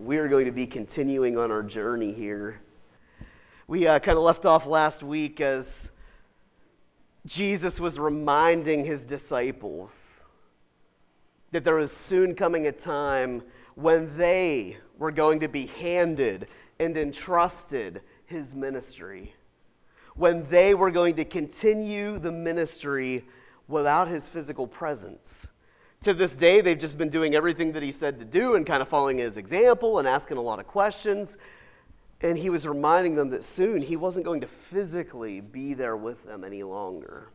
We are going to be continuing on our journey here. We uh, kind of left off last week as Jesus was reminding his disciples that there was soon coming a time when they were going to be handed and entrusted his ministry, when they were going to continue the ministry without his physical presence. To this day, they've just been doing everything that he said to do and kind of following his example and asking a lot of questions. And he was reminding them that soon he wasn't going to physically be there with them any longer.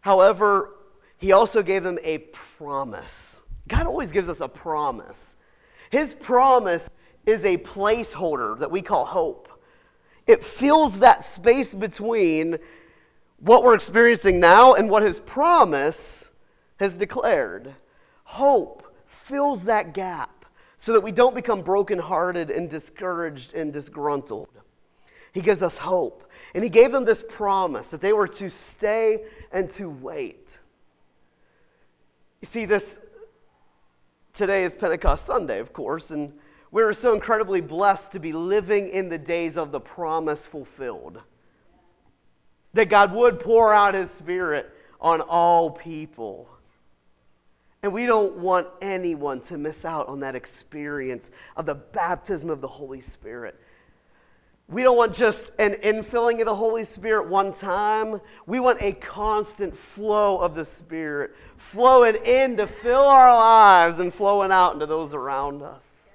However, he also gave them a promise. God always gives us a promise. His promise is a placeholder that we call hope. It fills that space between what we're experiencing now and what his promise has declared. Hope fills that gap so that we don't become brokenhearted and discouraged and disgruntled. He gives us hope. And he gave them this promise that they were to stay and to wait. You see, this today is Pentecost Sunday, of course, and we're so incredibly blessed to be living in the days of the promise fulfilled. That God would pour out his Spirit on all people. And we don't want anyone to miss out on that experience of the baptism of the Holy Spirit. We don't want just an infilling of the Holy Spirit one time. We want a constant flow of the Spirit, flowing in to fill our lives and flowing out into those around us.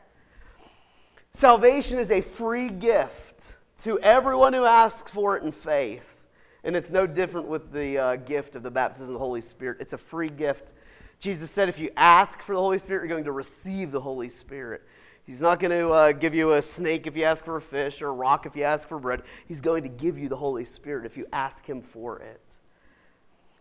Salvation is a free gift to everyone who asks for it in faith. And it's no different with the uh, gift of the baptism of the Holy Spirit. It's a free gift Jesus said if you ask for the Holy Spirit, you're going to receive the Holy Spirit. He's not going to uh, give you a snake if you ask for a fish or a rock if you ask for bread. He's going to give you the Holy Spirit if you ask Him for it.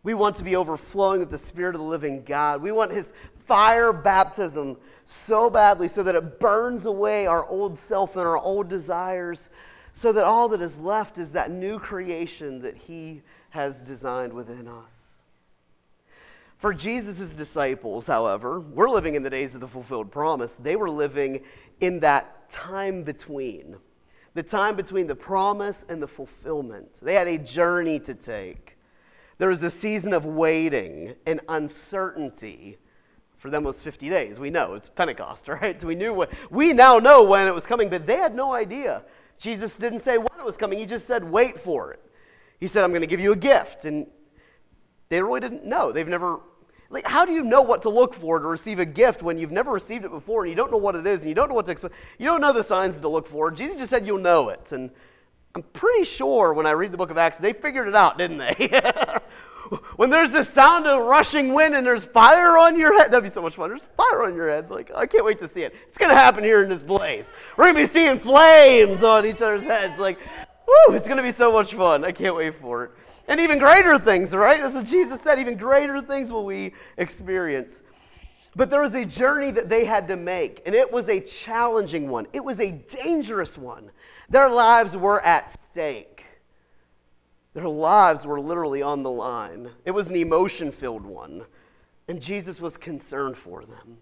We want to be overflowing with the Spirit of the living God. We want His fire baptism so badly so that it burns away our old self and our old desires, so that all that is left is that new creation that He has designed within us. For Jesus' disciples, however, we're living in the days of the fulfilled promise. They were living in that time between, the time between the promise and the fulfillment. They had a journey to take. There was a season of waiting and uncertainty. For them, was 50 days. We know it's Pentecost, right? So we knew what, we now know when it was coming, but they had no idea. Jesus didn't say when it was coming, he just said, wait for it. He said, I'm going to give you a gift. And they really didn't know. They've never like, how do you know what to look for to receive a gift when you've never received it before and you don't know what it is and you don't know what to expect? You don't know the signs to look for. Jesus just said you'll know it. And I'm pretty sure when I read the book of Acts, they figured it out, didn't they? when there's this sound of rushing wind and there's fire on your head, that'd be so much fun. There's fire on your head. Like, I can't wait to see it. It's going to happen here in this place. We're going to be seeing flames on each other's heads. Like, woo, it's going to be so much fun. I can't wait for it. And even greater things, right? That's what Jesus said. Even greater things will we experience. But there was a journey that they had to make, and it was a challenging one. It was a dangerous one. Their lives were at stake. Their lives were literally on the line. It was an emotion filled one, and Jesus was concerned for them.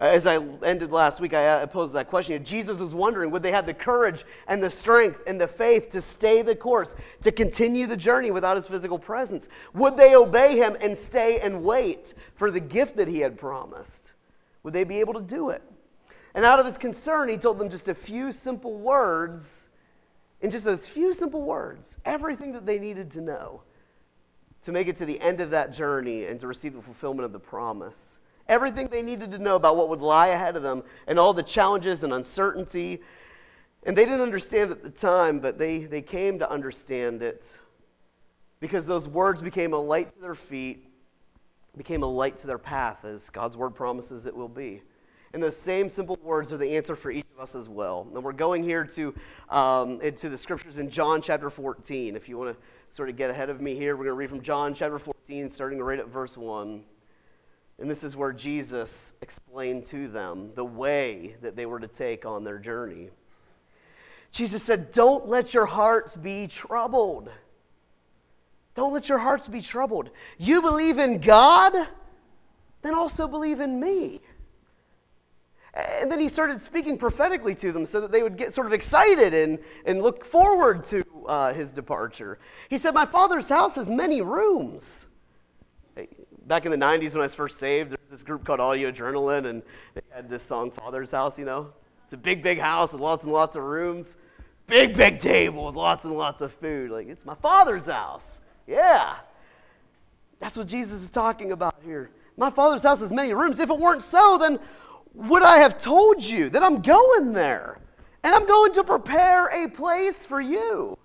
Uh, as I ended last week, I uh, posed that question. Jesus was wondering would they have the courage and the strength and the faith to stay the course, to continue the journey without his physical presence? Would they obey him and stay and wait for the gift that he had promised? Would they be able to do it? And out of his concern, he told them just a few simple words, in just those few simple words, everything that they needed to know to make it to the end of that journey and to receive the fulfillment of the promise everything they needed to know about what would lie ahead of them and all the challenges and uncertainty. And they didn't understand at the time, but they, they came to understand it because those words became a light to their feet, became a light to their path, as God's word promises it will be. And those same simple words are the answer for each of us as well. And we're going here to um, into the scriptures in John chapter 14. If you want to sort of get ahead of me here, we're going to read from John chapter 14, starting right at verse 1. And this is where Jesus explained to them the way that they were to take on their journey. Jesus said, Don't let your hearts be troubled. Don't let your hearts be troubled. You believe in God, then also believe in me. And then he started speaking prophetically to them so that they would get sort of excited and, and look forward to uh, his departure. He said, My father's house has many rooms. Back in the 90s when I was first saved, there was this group called Audio Adrenaline, and they had this song, Father's House, you know? It's a big, big house with lots and lots of rooms. Big, big table with lots and lots of food. Like, it's my father's house. Yeah. That's what Jesus is talking about here. My father's house has many rooms. If it weren't so, then would I have told you that I'm going there? And I'm going to prepare a place for you.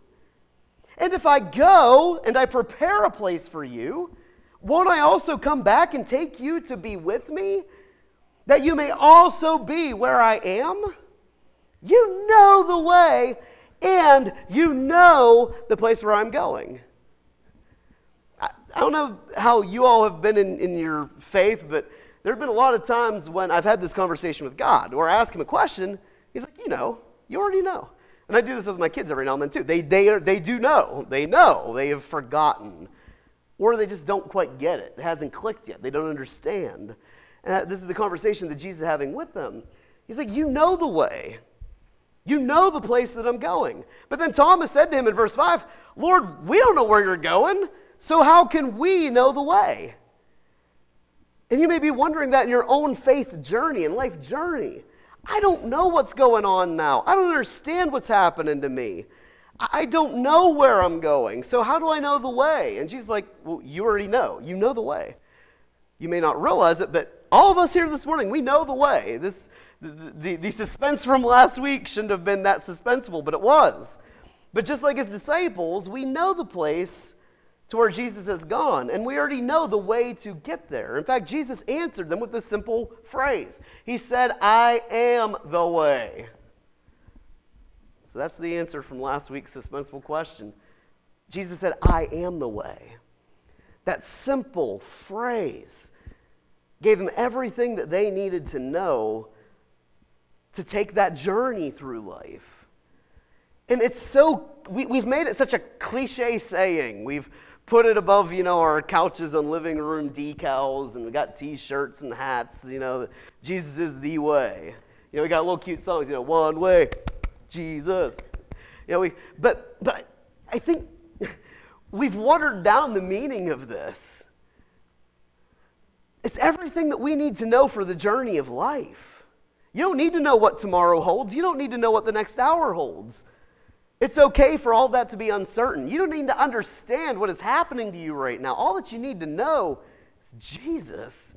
And if I go and I prepare a place for you, won't I also come back and take you to be with me? That you may also be where I am? You know the way, and you know the place where I'm going. I don't know how you all have been in, in your faith, but there have been a lot of times when I've had this conversation with God or I ask him a question. He's like, You know, you already know. And I do this with my kids every now and then too. They, they, are, they do know. They know. They have forgotten. Or they just don't quite get it. It hasn't clicked yet. They don't understand. And this is the conversation that Jesus is having with them. He's like, You know the way. You know the place that I'm going. But then Thomas said to him in verse 5, Lord, we don't know where you're going. So, how can we know the way? And you may be wondering that in your own faith journey and life journey. I don't know what's going on now. I don't understand what's happening to me. I don't know where I'm going. So, how do I know the way? And she's like, Well, you already know. You know the way. You may not realize it, but all of us here this morning, we know the way. This, the, the, the suspense from last week shouldn't have been that suspenseful, but it was. But just like his disciples, we know the place to where Jesus has gone, and we already know the way to get there. In fact, Jesus answered them with this simple phrase He said, I am the way. So that's the answer from last week's suspenseful question. Jesus said, I am the way. That simple phrase gave them everything that they needed to know to take that journey through life. And it's so, we, have made it such a cliche saying. We've, put it above, you know, our couches and living room decals, and we got T-shirts and hats. You know, Jesus is the way. You know, we got little cute songs. You know, one way, Jesus. You know, we. But but I think we've watered down the meaning of this. It's everything that we need to know for the journey of life. You don't need to know what tomorrow holds. You don't need to know what the next hour holds. It's okay for all that to be uncertain. You don't need to understand what is happening to you right now. All that you need to know is Jesus.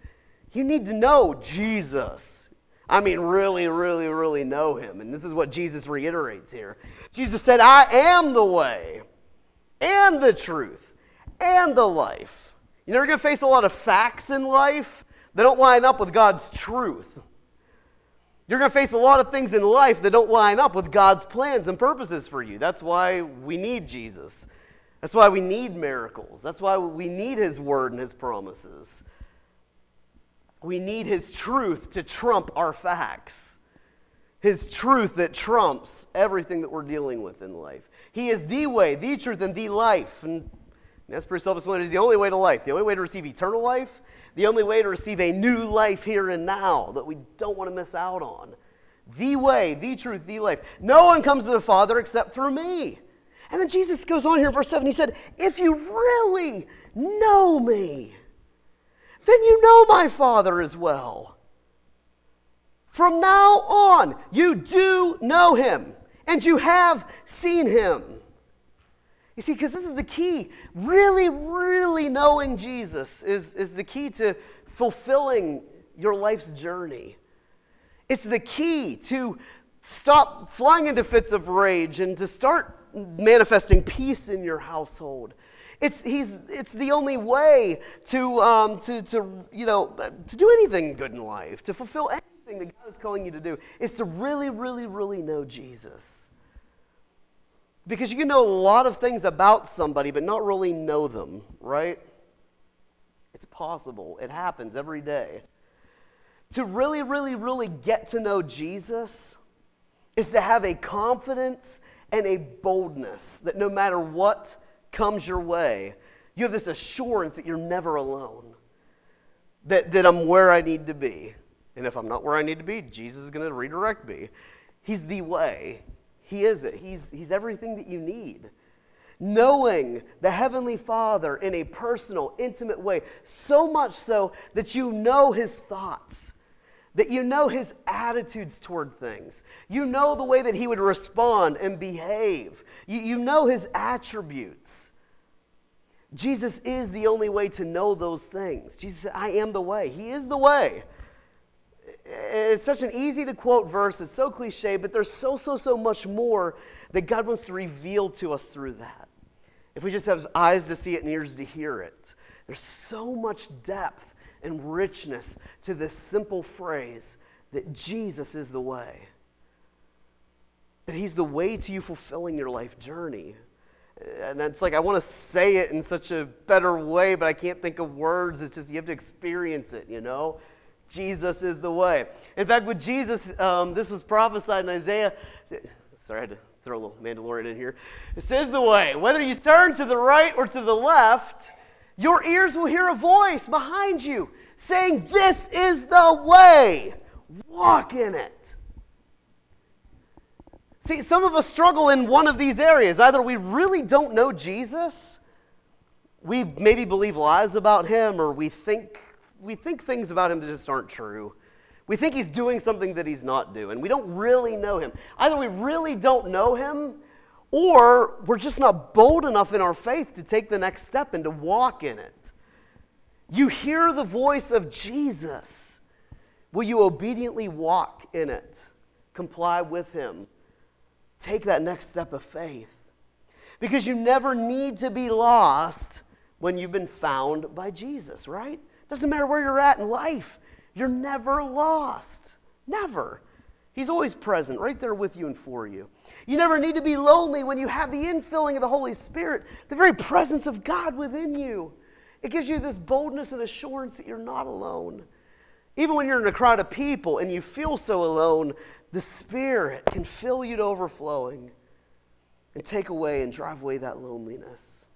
You need to know Jesus. I mean, really, really, really know him. And this is what Jesus reiterates here. Jesus said, I am the way and the truth and the life. You're going to face a lot of facts in life that don't line up with God's truth. You're going to face a lot of things in life that don't line up with God's plans and purposes for you. That's why we need Jesus. That's why we need miracles. That's why we need His word and His promises. We need His truth to trump our facts. His truth that trumps everything that we're dealing with in life. He is the way, the truth, and the life. And that's pretty self explanatory. He's the only way to life. The only way to receive eternal life the only way to receive a new life here and now that we don't want to miss out on. The way, the truth, the life. No one comes to the Father except through me. And then Jesus goes on here verse 7. He said, If you really know me, then you know my Father as well. From now on, you do know him, and you have seen him. You see, because this is the key. Really, really knowing Jesus is, is the key to fulfilling your life's journey. It's the key to stop flying into fits of rage and to start manifesting peace in your household. It's, he's, it's the only way to, um, to, to, you know, to do anything good in life, to fulfill anything that God is calling you to do, is to really, really, really know Jesus. Because you can know a lot of things about somebody, but not really know them, right? It's possible. It happens every day. To really, really, really get to know Jesus is to have a confidence and a boldness that no matter what comes your way, you have this assurance that you're never alone, that, that I'm where I need to be. And if I'm not where I need to be, Jesus is going to redirect me. He's the way. He is it. He's, he's everything that you need. Knowing the Heavenly Father in a personal, intimate way, so much so that you know His thoughts, that you know His attitudes toward things, you know the way that He would respond and behave, you, you know His attributes. Jesus is the only way to know those things. Jesus said, I am the way. He is the way. It's such an easy to quote verse. It's so cliche, but there's so, so, so much more that God wants to reveal to us through that. If we just have eyes to see it and ears to hear it, there's so much depth and richness to this simple phrase that Jesus is the way. That He's the way to you fulfilling your life journey. And it's like I want to say it in such a better way, but I can't think of words. It's just you have to experience it, you know? Jesus is the way. In fact, with Jesus, um, this was prophesied in Isaiah. Sorry, I had to throw a little Mandalorian in here. It says the way. Whether you turn to the right or to the left, your ears will hear a voice behind you saying, This is the way. Walk in it. See, some of us struggle in one of these areas. Either we really don't know Jesus, we maybe believe lies about him, or we think we think things about him that just aren't true. We think he's doing something that he's not doing. We don't really know him. Either we really don't know him, or we're just not bold enough in our faith to take the next step and to walk in it. You hear the voice of Jesus. Will you obediently walk in it? Comply with him. Take that next step of faith. Because you never need to be lost when you've been found by Jesus, right? Doesn't matter where you're at in life, you're never lost. Never. He's always present, right there with you and for you. You never need to be lonely when you have the infilling of the Holy Spirit, the very presence of God within you. It gives you this boldness and assurance that you're not alone. Even when you're in a crowd of people and you feel so alone, the Spirit can fill you to overflowing and take away and drive away that loneliness.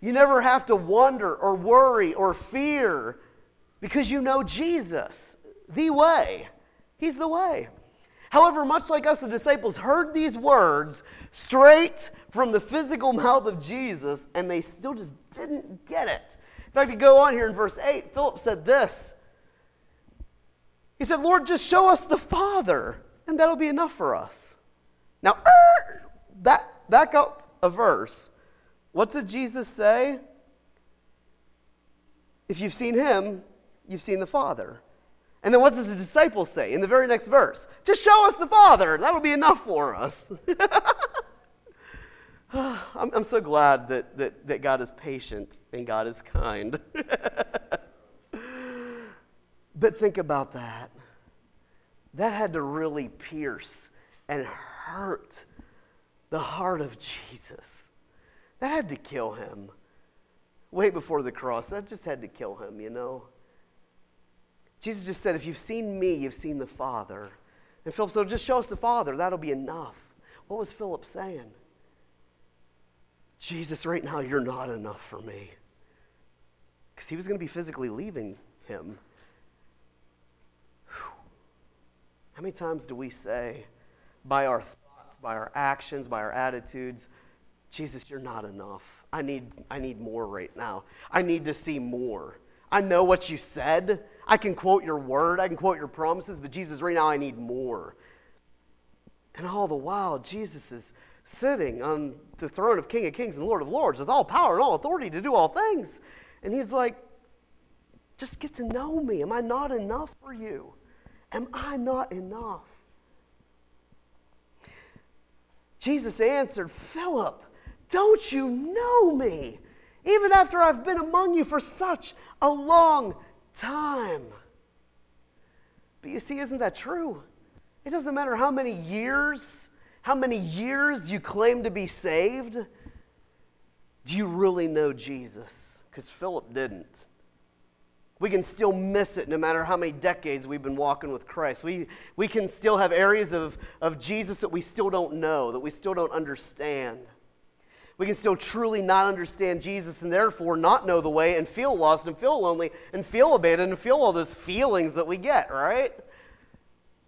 You never have to wonder or worry or fear because you know Jesus, the way. He's the way. However, much like us, the disciples heard these words straight from the physical mouth of Jesus, and they still just didn't get it. In fact, to go on here in verse 8, Philip said this. He said, Lord, just show us the Father, and that'll be enough for us. Now, er, that, back up a verse. What did Jesus say? If you've seen him, you've seen the Father. And then what does the disciples say in the very next verse? Just show us the Father. That'll be enough for us. I'm, I'm, so glad that, that, that God is patient and God is kind. but think about that. That had to really pierce and hurt the heart of Jesus. That had to kill him. Way before the cross, that just had to kill him, you know? Jesus just said, If you've seen me, you've seen the Father. And Philip said, Just show us the Father. That'll be enough. What was Philip saying? Jesus, right now, you're not enough for me. Because he was going to be physically leaving him. How many times do we say, by our thoughts, by our actions, by our attitudes, Jesus, you're not enough. I need, I need more right now. I need to see more. I know what you said. I can quote your word. I can quote your promises, but Jesus, right now I need more. And all the while, Jesus is sitting on the throne of King of Kings and Lord of Lords with all power and all authority to do all things. And he's like, just get to know me. Am I not enough for you? Am I not enough? Jesus answered, Philip, don't you know me? Even after I've been among you for such a long time. But you see, isn't that true? It doesn't matter how many years, how many years you claim to be saved. Do you really know Jesus? Because Philip didn't. We can still miss it no matter how many decades we've been walking with Christ. We, we can still have areas of, of Jesus that we still don't know, that we still don't understand we can still truly not understand Jesus and therefore not know the way and feel lost and feel lonely and feel abandoned and feel all those feelings that we get, right?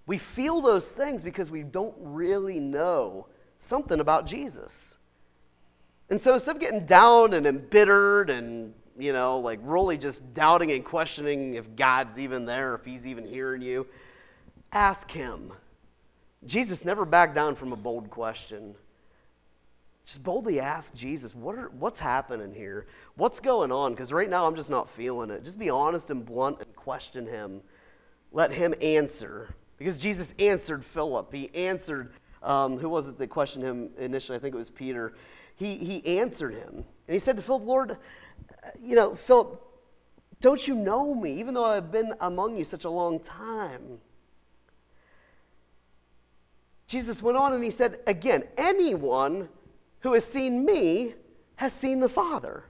We feel those things because we don't really know something about Jesus. And so instead of getting down and embittered and, you know, like really just doubting and questioning if God's even there, if he's even hearing you, ask him. Jesus never backed down from a bold question. Just boldly ask Jesus, what are, what's happening here? What's going on? Because right now I'm just not feeling it. Just be honest and blunt and question him. Let him answer. Because Jesus answered Philip. He answered, um, who was it that questioned him initially? I think it was Peter. He, he answered him. And he said to Philip, Lord, you know, Philip, don't you know me, even though I've been among you such a long time? Jesus went on and he said, again, anyone who has seen me has seen the Father.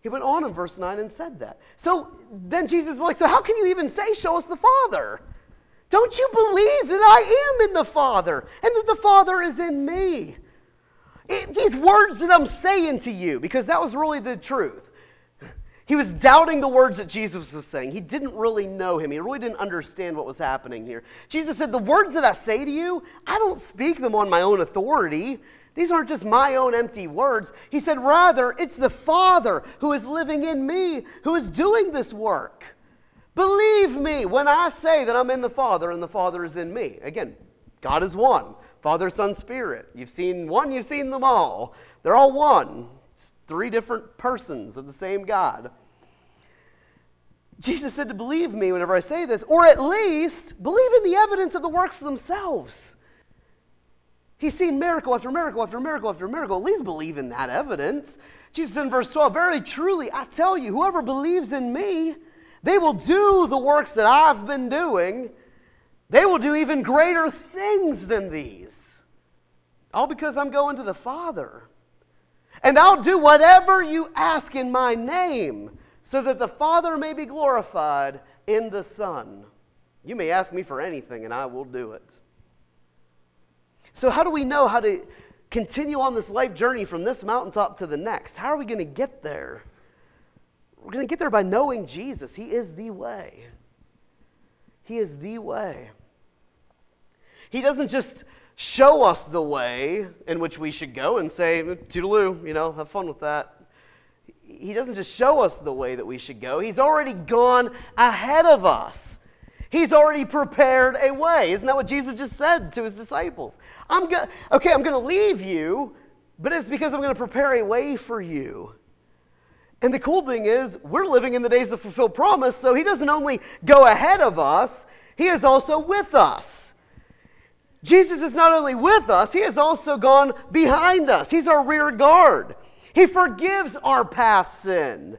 He went on in verse 9 and said that. So then Jesus is like, So how can you even say, Show us the Father? Don't you believe that I am in the Father and that the Father is in me? It, these words that I'm saying to you, because that was really the truth. He was doubting the words that Jesus was saying. He didn't really know him. He really didn't understand what was happening here. Jesus said, The words that I say to you, I don't speak them on my own authority. These aren't just my own empty words. He said, Rather, it's the Father who is living in me who is doing this work. Believe me when I say that I'm in the Father and the Father is in me. Again, God is one Father, Son, Spirit. You've seen one, you've seen them all. They're all one. It's three different persons of the same God. Jesus said to believe me whenever I say this, or at least believe in the evidence of the works themselves. He's seen miracle after miracle after miracle after miracle. At least believe in that evidence. Jesus in verse 12, Very truly, I tell you, whoever believes in me, they will do the works that I've been doing. They will do even greater things than these. All because I'm going to the Father. And I'll do whatever you ask in my name, so that the Father may be glorified in the Son. You may ask me for anything, and I will do it. So, how do we know how to continue on this life journey from this mountaintop to the next? How are we going to get there? We're going to get there by knowing Jesus. He is the way. He is the way. He doesn't just show us the way in which we should go and say, toodaloo, you know, have fun with that. He doesn't just show us the way that we should go, He's already gone ahead of us. He's already prepared a way. Isn't that what Jesus just said to his disciples? I'm go- okay, I'm going to leave you, but it's because I'm going to prepare a way for you. And the cool thing is, we're living in the days of fulfilled promise, so he doesn't only go ahead of us, he is also with us. Jesus is not only with us, he has also gone behind us. He's our rear guard. He forgives our past sin.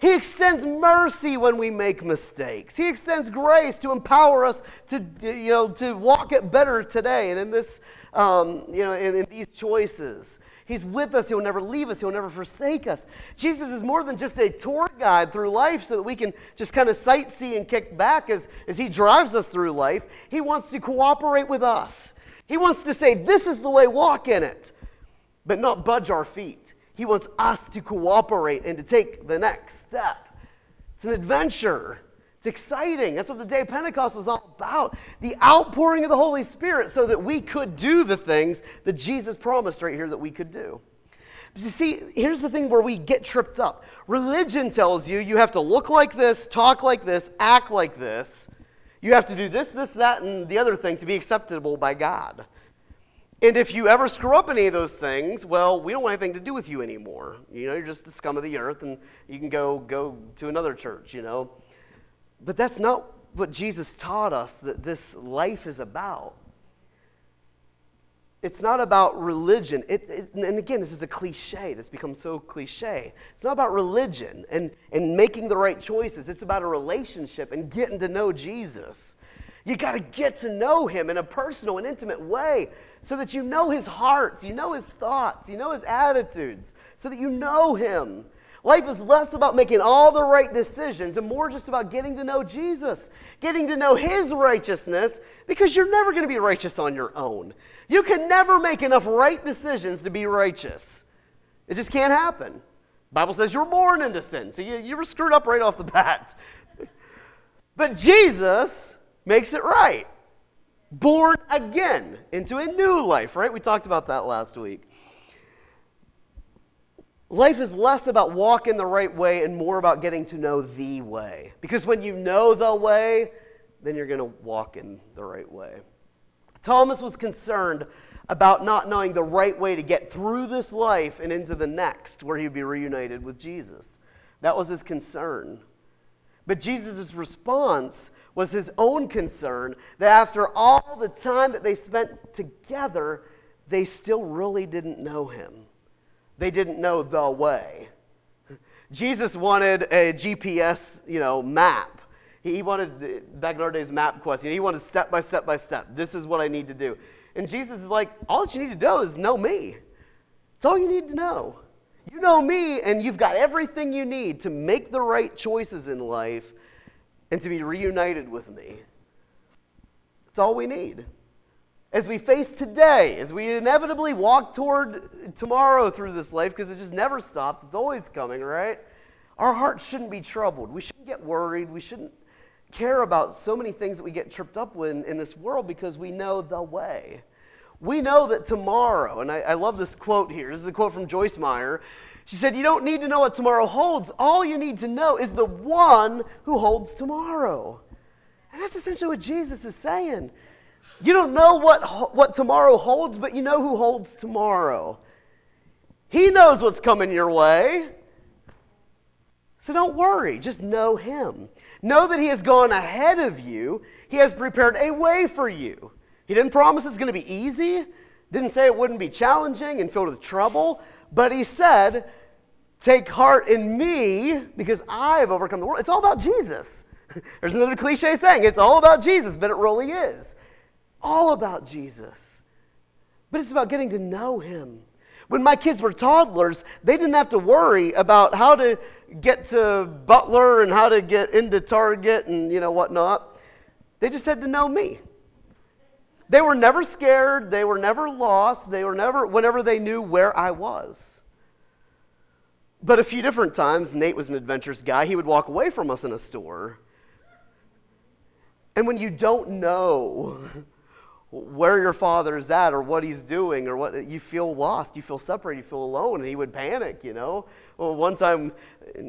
He extends mercy when we make mistakes. He extends grace to empower us to, you know, to walk it better today and in this, um, you know, in, in these choices. He's with us. He'll never leave us. He'll never forsake us. Jesus is more than just a tour guide through life so that we can just kind of sightsee and kick back as, as He drives us through life. He wants to cooperate with us. He wants to say, This is the way, walk in it, but not budge our feet. He wants us to cooperate and to take the next step. It's an adventure. It's exciting. That's what the day of Pentecost was all about the outpouring of the Holy Spirit so that we could do the things that Jesus promised right here that we could do. But you see, here's the thing where we get tripped up. Religion tells you you have to look like this, talk like this, act like this. You have to do this, this, that, and the other thing to be acceptable by God. And if you ever screw up any of those things, well, we don't want anything to do with you anymore. You know, you're just the scum of the earth and you can go go to another church, you know. But that's not what Jesus taught us that this life is about. It's not about religion. It, it, and again, this is a cliche that's become so cliche. It's not about religion and, and making the right choices. It's about a relationship and getting to know Jesus. You got to get to know him in a personal and intimate way so that you know his heart, you know his thoughts, you know his attitudes, so that you know him. Life is less about making all the right decisions and more just about getting to know Jesus, getting to know his righteousness, because you're never going to be righteous on your own. You can never make enough right decisions to be righteous. It just can't happen. The Bible says you were born into sin, so you, you were screwed up right off the bat. but Jesus makes it right. Born again into a new life, right? We talked about that last week. Life is less about walking the right way and more about getting to know the way. Because when you know the way, then you're going to walk in the right way. Thomas was concerned about not knowing the right way to get through this life and into the next, where he'd be reunited with Jesus. That was his concern. But Jesus' response was his own concern that after all the time that they spent together, they still really didn't know him. They didn't know the way. Jesus wanted a GPS, you know, map. He wanted, back in our days, MapQuest. You know, he wanted step by step by step. This is what I need to do. And Jesus is like, all that you need to do is know me. It's all you need to know. You know me, and you've got everything you need to make the right choices in life and to be reunited with me. That's all we need. As we face today, as we inevitably walk toward tomorrow through this life, because it just never stops, it's always coming, right? Our hearts shouldn't be troubled. We shouldn't get worried. We shouldn't care about so many things that we get tripped up with in this world because we know the way. We know that tomorrow, and I, I, love this quote here. This is a quote from Joyce Meyer. She said, You don't need to know what tomorrow holds. All you need to know is the one who holds tomorrow. And that's essentially what Jesus is saying. You don't know what, what tomorrow holds, but you know who holds tomorrow. He knows what's coming your way. So don't worry, just know Him. Know that He has gone ahead of you, He has prepared a way for you. He didn't promise it's going to be easy, didn't say it wouldn't be challenging and filled with trouble, but He said, Take heart in me because I've overcome the world. It's all about Jesus. There's another cliche saying, it's all about Jesus, but it really is. All about Jesus. But it's about getting to know Him. When my kids were toddlers, they didn't have to worry about how to get to Butler and how to get into Target and you know whatnot. They just had to know me. They were never scared. They were never lost. They were never, whenever they knew where I was. But a few different times, Nate was an adventurous guy. He would walk away from us in a store. And when you don't know where your father is at or what he's doing or what you feel lost you feel separated you feel alone. And he would panic you know? Well one time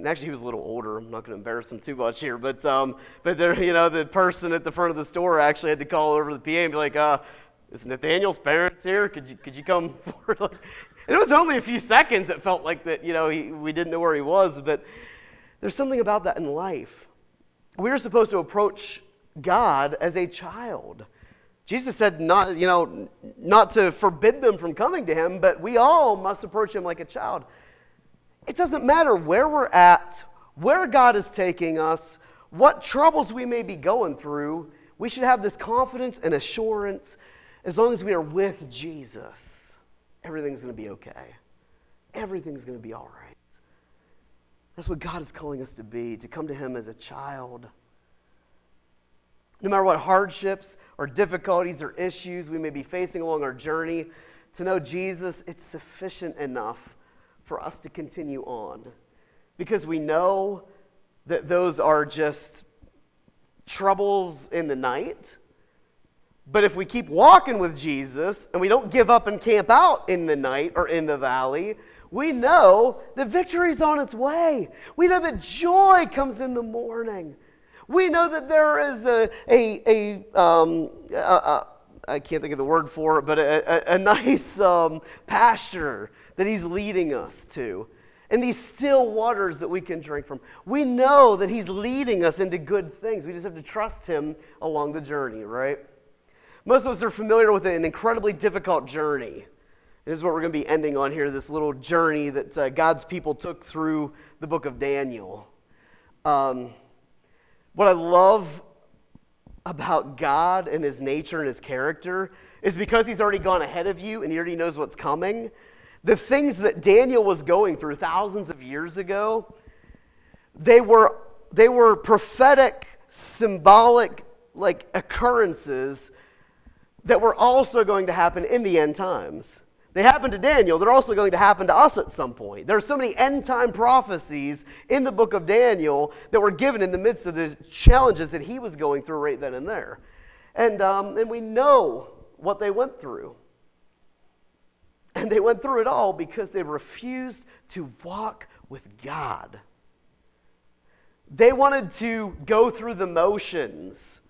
actually he was a little older i'm not going to embarrass him too much here but um, but there you know the person at the front of the store actually had to call over the pa and be like uh, is nathaniel's parents here? Could you could you come forward? And it was only a few seconds it felt like that you know he, we didn't know where he was but there's something about that in life. We're supposed to approach god as a child Jesus said not, you know, not to forbid them from coming to him, but we all must approach him like a child. It doesn't matter where we're at, where God is taking us, what troubles we may be going through, we should have this confidence and assurance as long as we are with Jesus. Everything's going to be okay. Everything's going to be all right. That's what God is calling us to be, to come to him as a child. No matter what hardships or difficulties or issues we may be facing along our journey, to know Jesus, it's sufficient enough for us to continue on. Because we know that those are just troubles in the night. But if we keep walking with Jesus and we don't give up and camp out in the night or in the valley, we know that victory's on its way. We know that joy comes in the morning. We know that there is a, a, a, um, a, a I can't think of the word for it, but a, a, a nice um, pasture that He's leading us to. And these still waters that we can drink from. We know that He's leading us into good things. We just have to trust Him along the journey, right? Most of us are familiar with an incredibly difficult journey. This is what we're going to be ending on here this little journey that uh, God's people took through the book of Daniel. Um, what I love about God and his nature and his character is because he's already gone ahead of you and he already knows what's coming. The things that Daniel was going through thousands of years ago, they were, they were prophetic, symbolic like occurrences that were also going to happen in the end times. They happened to Daniel. They're also going to happen to us at some point. There are so many end time prophecies in the book of Daniel that were given in the midst of the challenges that he was going through right then and there. And, um, and we know what they went through. And they went through it all because they refused to walk with God. They wanted to go through the motions.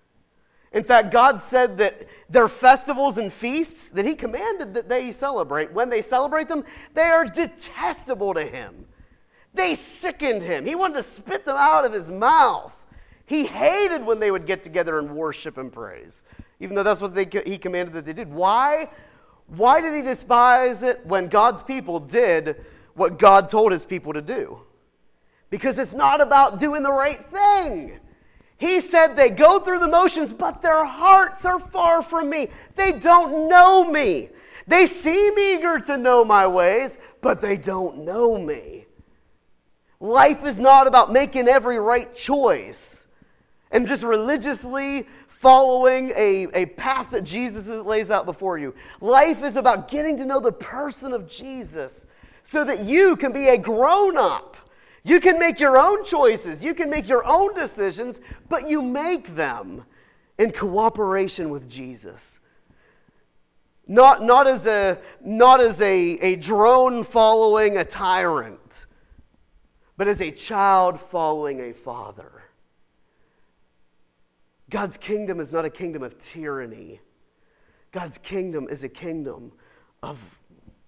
In fact, God said that their festivals and feasts that He commanded that they celebrate, when they celebrate them, they are detestable to Him. They sickened Him. He wanted to spit them out of His mouth. He hated when they would get together and worship and praise, even though that's what they, He commanded that they did. Why? Why did He despise it when God's people did what God told His people to do? Because it's not about doing the right thing. He said they go through the motions, but their hearts are far from me. They don't know me. They seem eager to know my ways, but they don't know me. Life is not about making every right choice and just religiously following a, a path that Jesus lays out before you. Life is about getting to know the person of Jesus so that you can be a grown up you can make your own choices, you can make your own decisions, but you make them in cooperation with Jesus. Not, not as, a, not as a, a drone following a tyrant, but as a child following a father. God's kingdom is not a kingdom of tyranny. God's kingdom is a kingdom of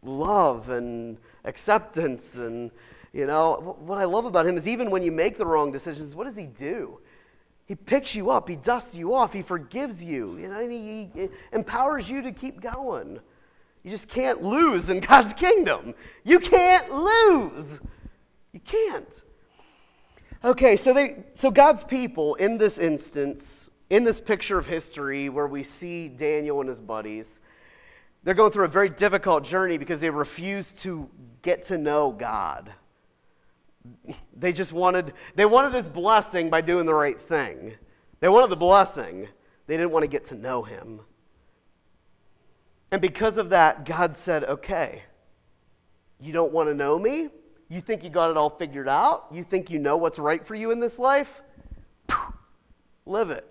love and acceptance and you know, what I love about him is even when you make the wrong decisions, what does he do? He picks you up, he dusts you off, he forgives you, you know, and he, he empowers you to keep going. You just can't lose in God's kingdom. You can't lose. You can't. Okay, so they so God's people in this instance, in this picture of history where we see Daniel and his buddies, they're going through a very difficult journey because they refuse to get to know God. They just wanted, they wanted his blessing by doing the right thing. They wanted the blessing. They didn't want to get to know him. And because of that, God said, okay, you don't want to know me? You think you got it all figured out? You think you know what's right for you in this life? Live it.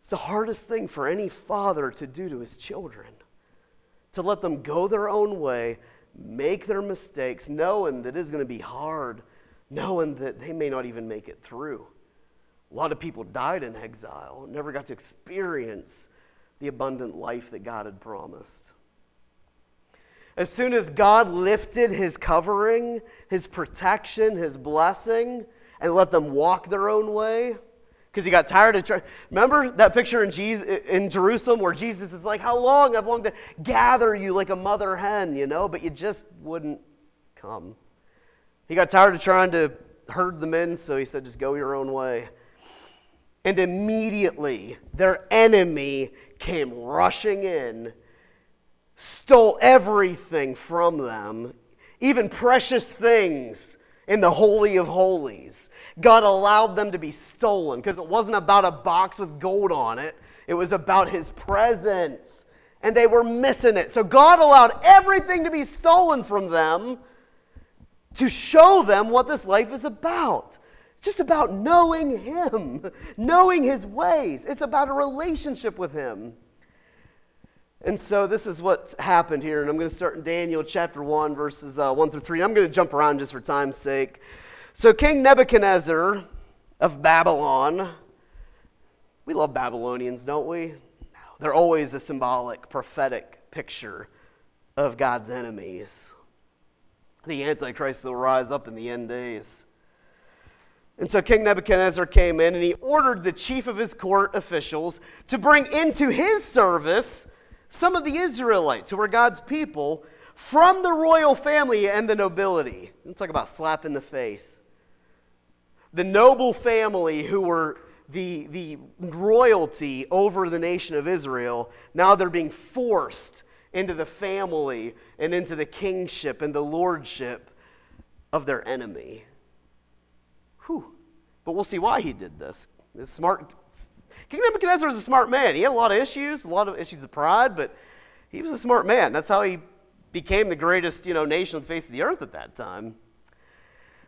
It's the hardest thing for any father to do to his children to let them go their own way make their mistakes, knowing that it's going to be hard, knowing that they may not even make it through. A lot of people died in exile, never got to experience the abundant life that God had promised. As soon as God lifted his covering, his protection, his blessing, and let them walk their own way, because he got tired of trying. Remember that picture in, Jesus, in Jerusalem where Jesus is like, How long? I've longed to gather you like a mother hen, you know, but you just wouldn't come. He got tired of trying to herd them in, so he said, Just go your own way. And immediately their enemy came rushing in, stole everything from them, even precious things in the Holy of Holies. God allowed them to be stolen because it wasn't about a box with gold on it, it was about His presence. And they were missing it. So God allowed everything to be stolen from them to show them what this life is about. It's just about knowing Him, knowing His ways. It's about a relationship with Him. And so this is what's happened here. And I'm going to start in Daniel chapter 1, verses uh, 1 through 3. I'm going to jump around just for time's sake. So, King Nebuchadnezzar of Babylon, we love Babylonians, don't we? They're always a symbolic, prophetic picture of God's enemies. The Antichrist will rise up in the end days. And so King Nebuchadnezzar came in and he ordered the chief of his court officials to bring into his service some of the Israelites who were God's people from the royal family and the nobility. Let's talk about slap in the face. The noble family who were the, the royalty over the nation of Israel, now they're being forced into the family and into the kingship and the lordship of their enemy. Whew. But we'll see why he did this. This smart King Nebuchadnezzar was a smart man. He had a lot of issues, a lot of issues of pride, but he was a smart man. That's how he became the greatest, you know, nation on the face of the earth at that time.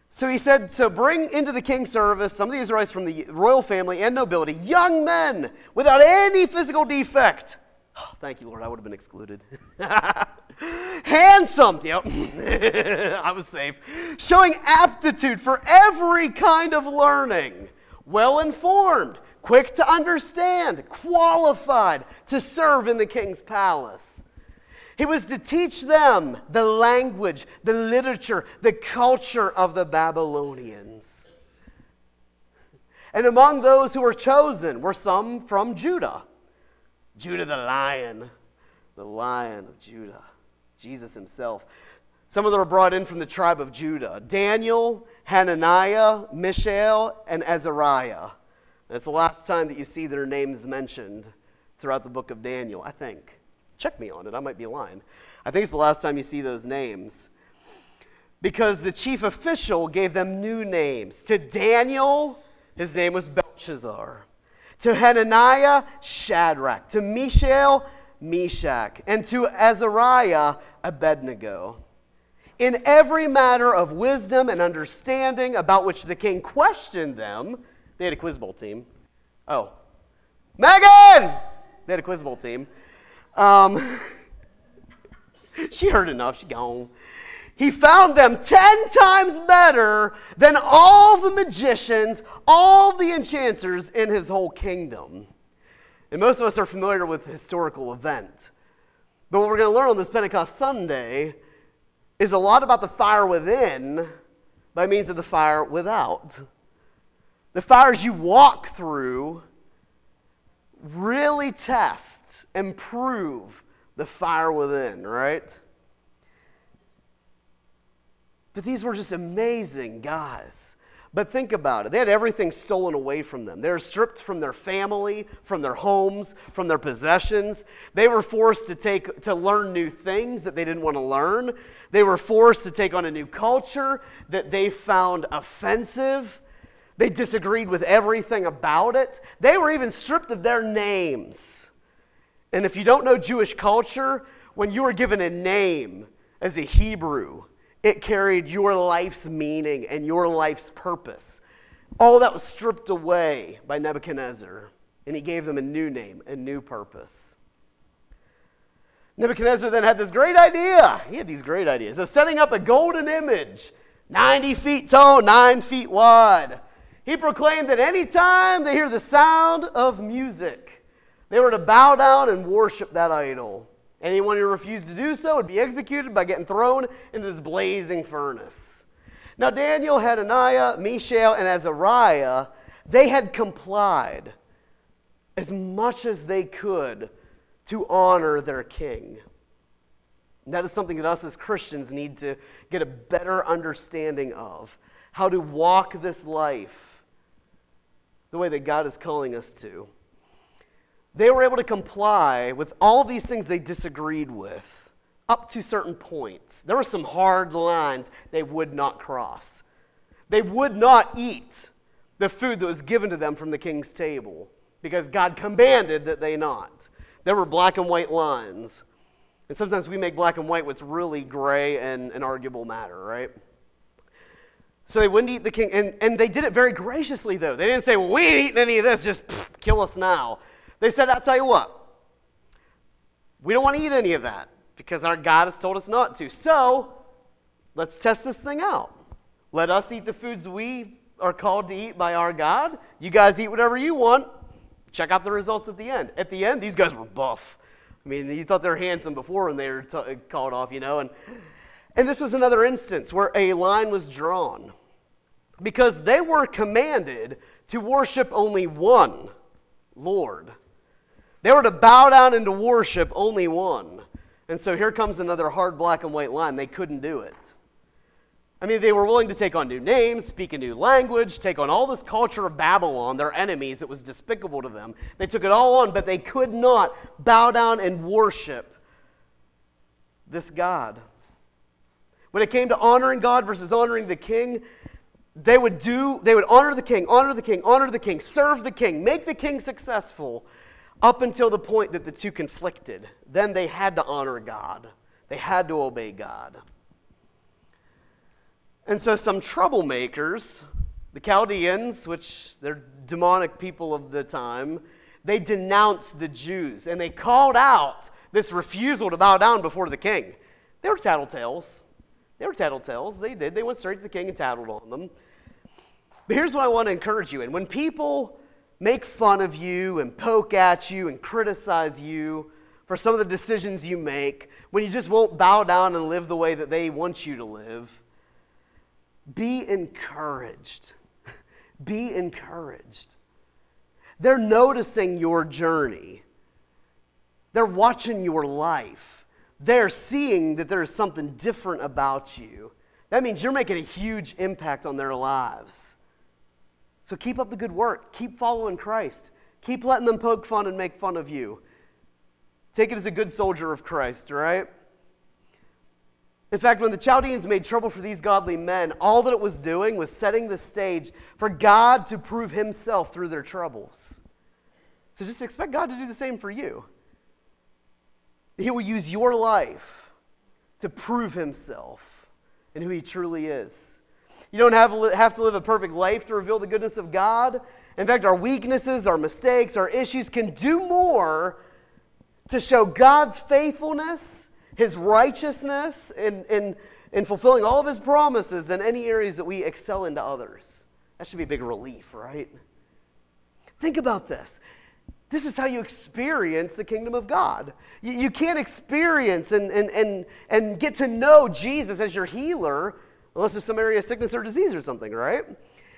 So he said, So bring into the king's service some of the Israelites from the royal family and nobility, young men without any physical defect. Oh, thank you, Lord, I would have been excluded. Handsome, yep, I was safe. Showing aptitude for every kind of learning, well informed, quick to understand, qualified to serve in the king's palace. He was to teach them the language, the literature, the culture of the Babylonians. And among those who were chosen were some from Judah. Judah the lion, the lion of Judah, Jesus himself. Some of them were brought in from the tribe of Judah Daniel, Hananiah, Mishael, and Azariah. That's the last time that you see their names mentioned throughout the book of Daniel, I think. Check me on it, I might be lying. I think it's the last time you see those names. Because the chief official gave them new names. To Daniel, his name was Belshazzar. To Hananiah, Shadrach. To Mishael, Meshach. And to Azariah, Abednego. In every matter of wisdom and understanding about which the king questioned them, they had a quiz bowl team. Oh, Megan! They had a quiz bowl team. Um, she heard enough, she gone. He found them 10 times better than all the magicians, all the enchanters in his whole kingdom. And most of us are familiar with the historical event. But what we're going to learn on this Pentecost Sunday is a lot about the fire within by means of the fire without. The fires you walk through really test and prove the fire within, right? But these were just amazing guys. But think about it. They had everything stolen away from them. They were stripped from their family, from their homes, from their possessions. They were forced to take to learn new things that they didn't want to learn. They were forced to take on a new culture that they found offensive. They disagreed with everything about it. They were even stripped of their names. And if you don't know Jewish culture, when you were given a name as a Hebrew, it carried your life's meaning and your life's purpose. All that was stripped away by Nebuchadnezzar, and he gave them a new name, a new purpose. Nebuchadnezzar then had this great idea. He had these great ideas of setting up a golden image, 90 feet tall, 9 feet wide. He proclaimed that anytime they hear the sound of music, they were to bow down and worship that idol. Anyone who refused to do so would be executed by getting thrown into this blazing furnace. Now, Daniel, Hananiah, Mishael, and Azariah, they had complied as much as they could to honor their king. And that is something that us as Christians need to get a better understanding of how to walk this life the way that God is calling us to. They were able to comply with all these things they disagreed with up to certain points. There were some hard lines they would not cross. They would not eat the food that was given to them from the king's table because God commanded that they not. There were black and white lines. And sometimes we make black and white what's really gray and an arguable matter, right? So they wouldn't eat the king. And, and they did it very graciously, though. They didn't say, well, we ain't eating any of this, just pff, kill us now. They said, I'll tell you what, we don't want to eat any of that because our God has told us not to. So let's test this thing out. Let us eat the foods we are called to eat by our God. You guys eat whatever you want. Check out the results at the end. At the end, these guys were buff. I mean, you thought they were handsome before when they were t- called off, you know. And and this was another instance where a line was drawn because they were commanded to worship only one Lord. They were to bow down and to worship only one. And so here comes another hard black and white line. They couldn't do it. I mean, they were willing to take on new names, speak a new language, take on all this culture of Babylon, their enemies. It was despicable to them. They took it all on, but they could not bow down and worship this God. When it came to honoring God versus honoring the king, they would do, they would honor the king, honor the king, honor the king, serve the king, make the king successful up until the point that the two conflicted. Then they had to honor God, they had to obey God. And so some troublemakers, the Chaldeans, which they're demonic people of the time, they denounced the Jews and they called out this refusal to bow down before the king. They were tattletales. They were tattletales. They did. They went straight to the king and tattled on them. But here's what I want to encourage you in when people make fun of you and poke at you and criticize you for some of the decisions you make, when you just won't bow down and live the way that they want you to live, be encouraged. be encouraged. They're noticing your journey, they're watching your life, they're seeing that there's something different about you. That means you're making a huge impact on their lives. So keep up the good work. Keep following Christ. Keep letting them poke fun and make fun of you. Take it as a good soldier of Christ, right? In fact, when the Chaldeans made trouble for these godly men, all that it was doing was setting the stage for God to prove himself through their troubles. So just expect God to do the same for you. He will use your life to prove himself and who he truly is. You don't have, have to live a perfect life to reveal the goodness of God. In fact, our weaknesses, our mistakes, our issues can do more to show God's faithfulness, His righteousness, and, in fulfilling all of His promises than any areas that we excel into others. That should be a big relief, right? Think about this. This is how you experience the kingdom of God. You, you can't experience and, and, and, and get to know Jesus as your healer unless there's some area of sickness or disease or something, right?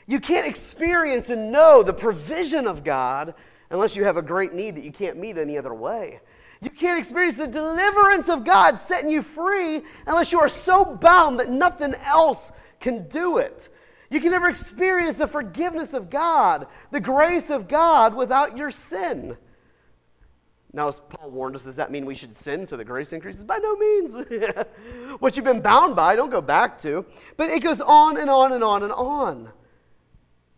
You can't experience and know the provision of God unless you have a great need that you can't meet any other way. You can't experience the deliverance of God setting you free unless you are so bound that nothing else can do it. You can never experience the forgiveness of God, the grace of God without your sin. Now, as Paul warned us, does that mean we should sin so the grace increases? By no means. what you've been bound by, don't go back to. But it goes on and on and on and on.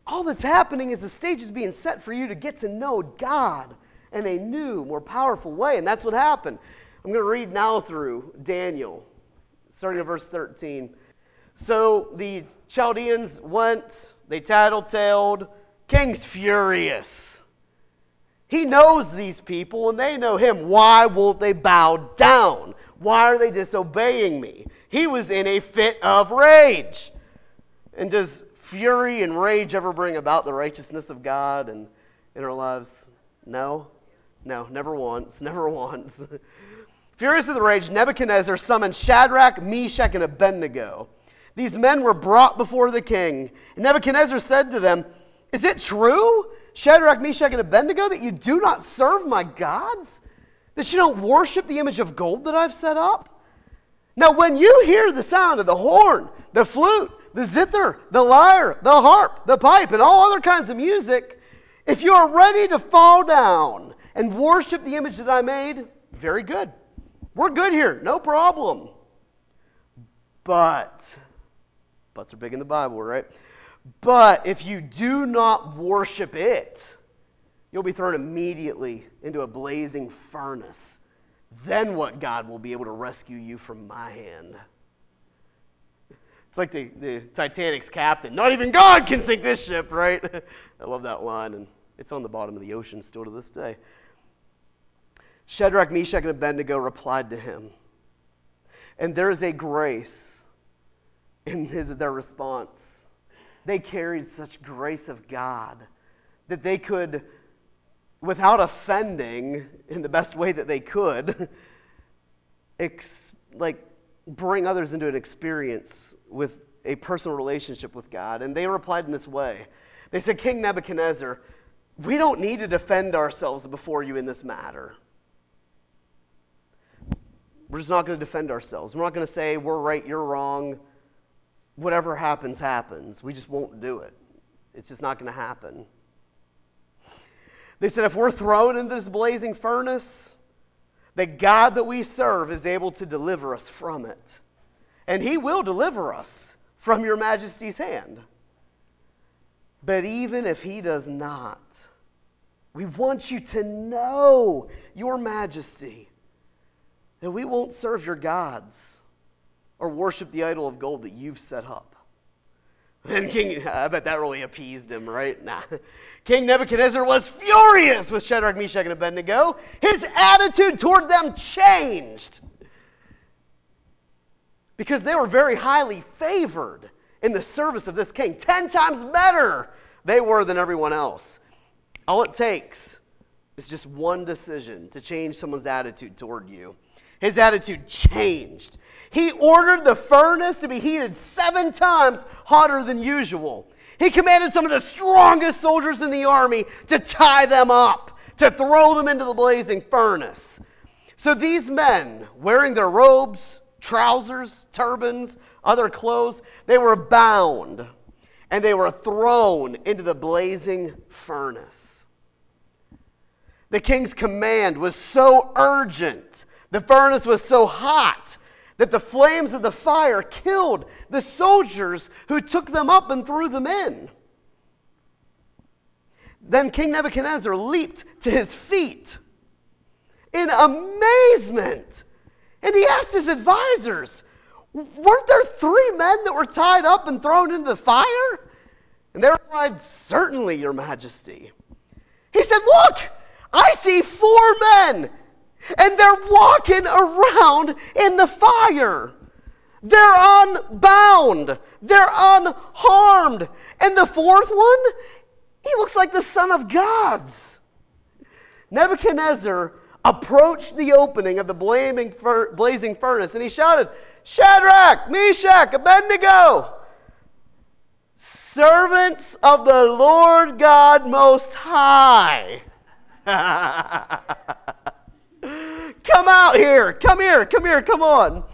All that's happening is the stage is being set for you to get to know God in a new, more powerful way. And that's what happened. I'm going to read now through Daniel, starting at verse 13. So the Chaldeans went, they tattletaled, king's furious. He knows these people and they know him. Why won't they bow down? Why are they disobeying me? He was in a fit of rage. And does fury and rage ever bring about the righteousness of God and in our lives? No. No, never once. Never once. Furious with rage, Nebuchadnezzar summoned Shadrach, Meshach, and Abednego. These men were brought before the king. And Nebuchadnezzar said to them, Is it true Shadrach, Meshach, and Abednego, that you do not serve my gods? That you don't worship the image of gold that I've set up? Now, when you hear the sound of the horn, the flute, the zither, the lyre, the harp, the pipe, and all other kinds of music, if you are ready to fall down and worship the image that I made, very good. We're good here, no problem. But, buts are big in the Bible, right? But if you do not worship it, you'll be thrown immediately into a blazing furnace. Then what God will be able to rescue you from my hand? It's like the, the Titanic's captain. Not even God can sink this ship, right? I love that line, and it's on the bottom of the ocean still to this day. Shadrach, Meshach, and Abednego replied to him. And there is a grace in their response they carried such grace of God that they could, without offending in the best way that they could, ex- like bring others into an experience with a personal relationship with God. And they replied in this way They said, King Nebuchadnezzar, we don't need to defend ourselves before you in this matter. We're just not going to defend ourselves. We're not going to say, we're right, you're wrong whatever happens, happens. We just won't do it. It's just not going to happen. They said, if we're thrown into this blazing furnace, the God that we serve is able to deliver us from it. And he will deliver us from your majesty's hand. But even if he does not, We want you to know, Your Majesty, that we won't serve your gods or worship the idol of gold that you've set up. Then King, I bet that really appeased him, right? Nah. King Nebuchadnezzar was furious with Shadrach, Meshach, and Abednego. His attitude toward them changed because they were very highly favored in the service of this king. Ten times better they were than everyone else. All it takes is just one decision to change someone's attitude toward you. His attitude changed. He ordered the furnace to be heated seven times hotter than usual. He commanded some of the strongest soldiers in the army to tie them up, to throw them into the blazing furnace. So these men, wearing their robes, trousers, turbans, other clothes, they were bound and they were thrown into the blazing furnace. The king's command was so urgent, the furnace was so hot that the flames of the fire killed the soldiers who took them up and threw them in. Then King Nebuchadnezzar leaped to his feet in amazement. And he asked his advisors, Weren't there three men that were tied up and thrown into the fire? And they replied, Certainly, Your Majesty. He said, Look, I see four men and they're walking around in the fire. They're unbound, they're unharmed. And the fourth one, he looks like the Son of God's. Nebuchadnezzar approached the opening of the blazing furnace and he shouted, Shadrach, Meshach, Abednego, servants of the Lord God Most High. Come out here. Come here. Come here. Come on.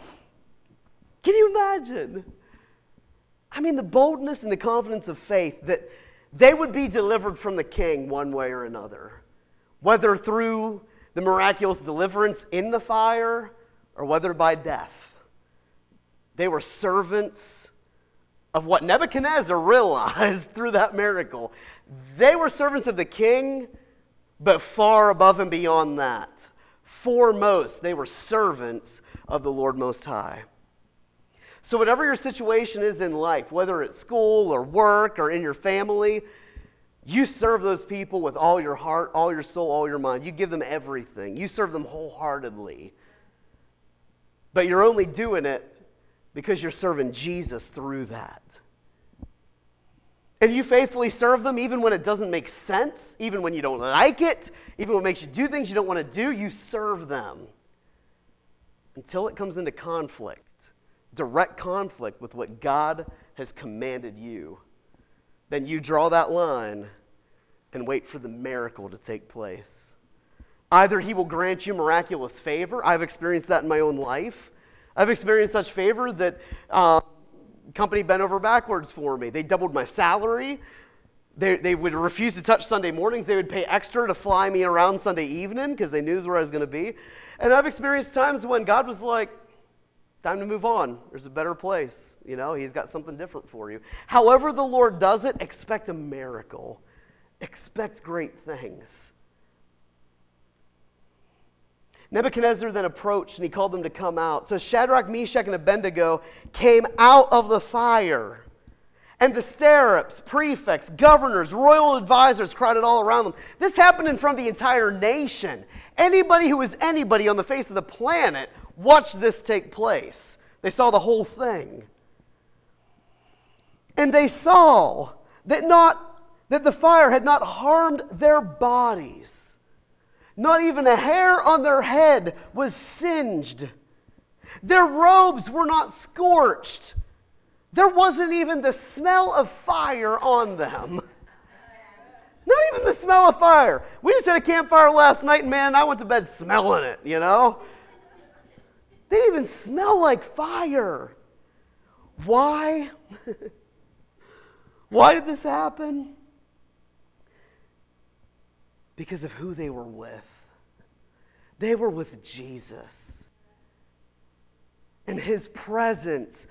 Can you imagine? I mean, the boldness and the confidence of faith that they would be delivered from the king one way or another, whether through the miraculous deliverance in the fire or whether by death. They were servants of what Nebuchadnezzar realized through that miracle. They were servants of the king, but far above and beyond that foremost. They were servants of the Lord Most High. So, whatever your situation is in life, whether it's school or work or in your family, you serve those people with all your heart, all your soul, all your mind. You give them everything. You serve them wholeheartedly. But you're only doing it because you're serving Jesus through that. And you faithfully serve them even when it doesn't make sense, even when you don't like it, even when it makes you do things you don't want to do, you serve them until it comes into conflict, direct conflict with what God has commanded you. Then you draw that line and wait for the miracle to take place. Either He will grant you miraculous favor. I've experienced that in my own life. I've experienced such favor that. Uh, company bent over backwards for me. They doubled my salary. They, they would refuse to touch Sunday mornings. They would pay extra to fly me around Sunday evening because they knew where I was going to be. And I've experienced times when God was like, time to move on. There's a better place. You know, He's got something different for you. However, the Lord does it, expect a miracle, expect great things. Nebuchadnezzar then approached and he called them to come out. So Shadrach, Meshach, and Abednego came out of the fire. And the satraps, prefects, governors, royal advisors crowded all around them. This happened in front of the entire nation. Anybody who was anybody on the face of the planet watched this take place. They saw the whole thing. And they saw that not that the fire had not harmed their bodies not even a hair on their head was singed. Their robes were not scorched. There wasn't even the smell of fire on them. Not even the smell of fire. We just had a campfire last night, and man, I went to bed smelling it, you know? They didn't even smell like fire. Why? Why did this happen? Because of who they were with. They were with Jesus. And his presence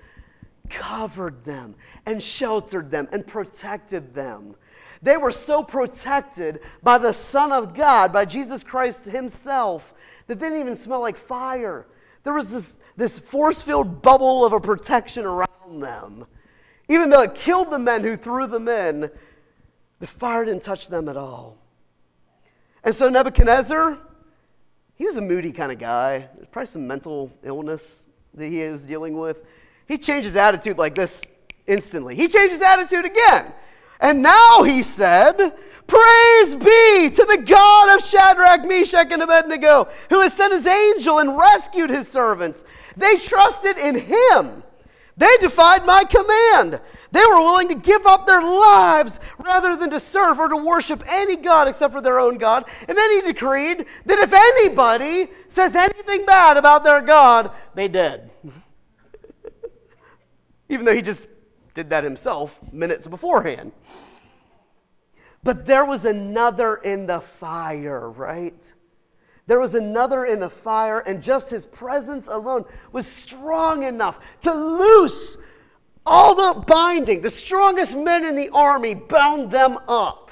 covered them and sheltered them and protected them. They were so protected by the Son of God, by Jesus Christ Himself, that they didn't even smell like fire. There was this, this force filled bubble of a protection around them. Even though it killed the men who threw them in, the fire didn't touch them at all. And so Nebuchadnezzar, he was a moody kind of guy. There's probably some mental illness that he was dealing with. He changed his attitude like this instantly. He changed his attitude again. And now he said, Praise be to the God of Shadrach, Meshach, and Abednego, who has sent his angel and rescued his servants. They trusted in him. They defied my command. They were willing to give up their lives rather than to serve or to worship any God except for their own God. And then he decreed that if anybody says anything bad about their God, they dead. Even though he just did that himself minutes beforehand. But there was another in the fire, right? There was another in the fire, and just his presence alone was strong enough to loose all the binding. The strongest men in the army bound them up.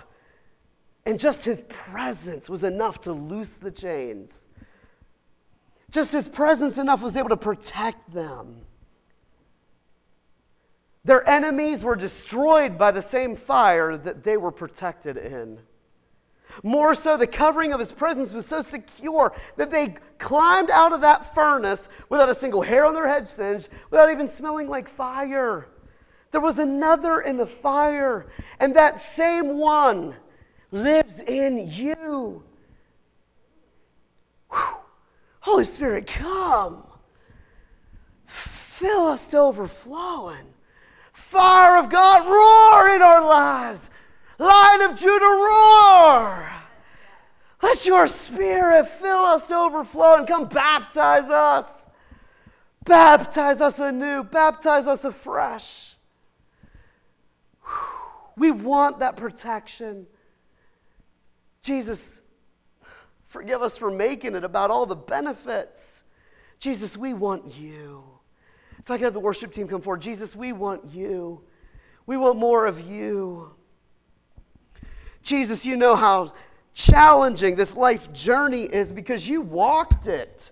And just his presence was enough to loose the chains. Just his presence enough was able to protect them. Their enemies were destroyed by the same fire that they were protected in. More so, the covering of his presence was so secure that they climbed out of that furnace without a single hair on their head singed, without even smelling like fire. There was another in the fire, and that same one lives in you. Whew. Holy Spirit, come. Fill us to overflowing. Fire of God, roar in our lives. Lion of Judah, roar. Let your spirit fill us to overflow and come baptize us. Baptize us anew, baptize us afresh. We want that protection. Jesus, forgive us for making it about all the benefits. Jesus, we want you. If I could have the worship team come forward, Jesus, we want you. We want more of you. Jesus, you know how challenging this life journey is because you walked it.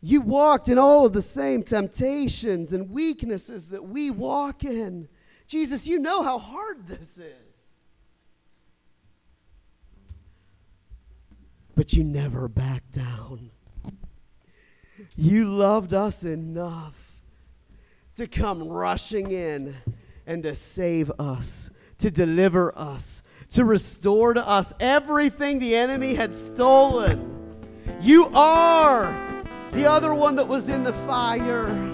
You walked in all of the same temptations and weaknesses that we walk in. Jesus, you know how hard this is. But you never back down. You loved us enough to come rushing in and to save us, to deliver us, to restore to us everything the enemy had stolen. You are the other one that was in the fire.